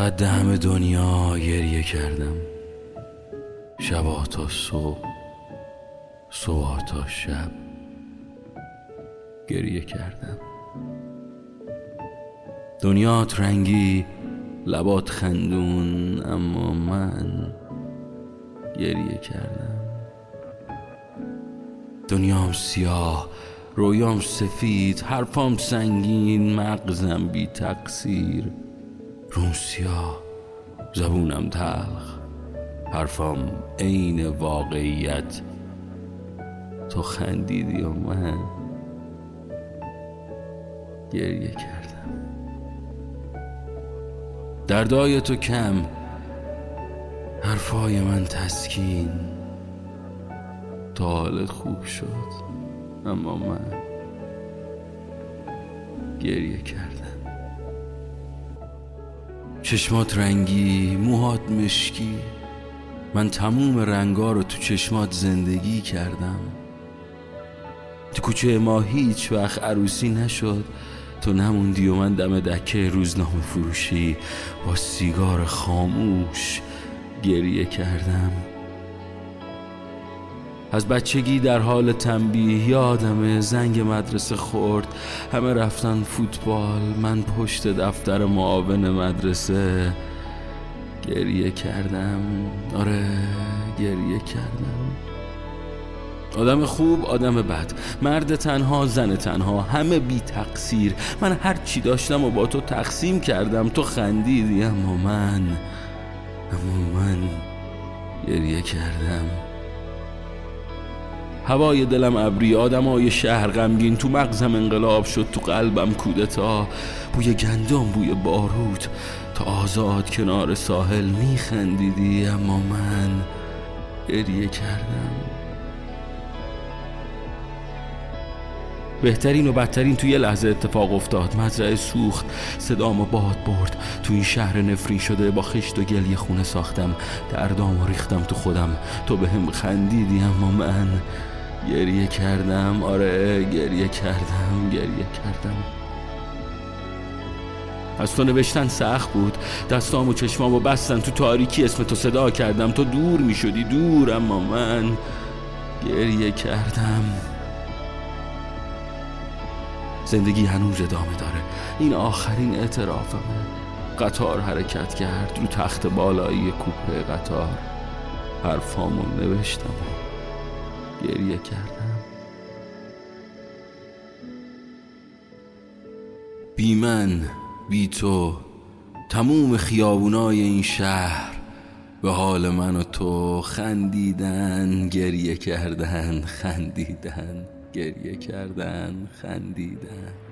قد همه دنیا گریه کردم. شبا تا صبح صبح تا شب گریه کردم. دنیات رنگی لبات خندون اما من گریه کردم. دنیام سیاه رویام سفید حرفام سنگین مغزم بی تقصیر. روم سیاه زبونم تلخ حرفام عین واقعیت. تو خندیدی و من گریه کردم. دردای تو کم حرفای من تسکین. تا حالت خوب شد اما من گریه کردم. چشمات رنگی موهات مشکی. من تموم رنگا رو تو چشمات زندگی کردم. تو کوچه ما هیچ وقت عروسی نشد. تو نموندی و من دم دکه روزنامه فروشی با سیگار خاموش گریه کردم. از بچگی در حال تنبیه یادم زنگ مدرسه خورد. همه رفتن فوتبال من پشت دفتر معاون مدرسه. گریه کردم. آره گریه کردم. آدم خوب آدم بد. مرد تنها زن تنها همه بی تقصیر. من هر چی داشتم و با تو تقسیم کردم. تو خندیدی اما من اما من گریه کردم. هوای دلم ابری آدمای شهر غمگین. تو مغزم انقلاب شد تو قلبم کودتا بوی گندم بوی بارود تا آزاد کنار ساحل میخندیدی اما من گریه کردم. بهترین و بدترین توی لحظه اتفاق افتاد. مزرعه سوخت صدامو باد برد. تو این شهر نفرین شده با خشت و گل یه خونه ساختم. دردامو ریختم تو خودم. تو به هم خندیدی اما من گریه کردم آره گریه کردم گریه کردم. از تو نوشتن سخت بود. دستام و چشمامو بستن. تو تاریکی اسم تو صدا کردم. تو دور می شدی دور اما من گریه کردم. زندگی هنوز ادامه داره. این آخرین اعترافمه. قطار حرکت کرد رو تخت بالایی کوپه قطار. حرفامو نوشتم. و گریه کردم. بی من بی تو تموم خیابونای این شهر به حال من و تو خندیدن گریه کردن خندیدن گریه کردن خندیدن.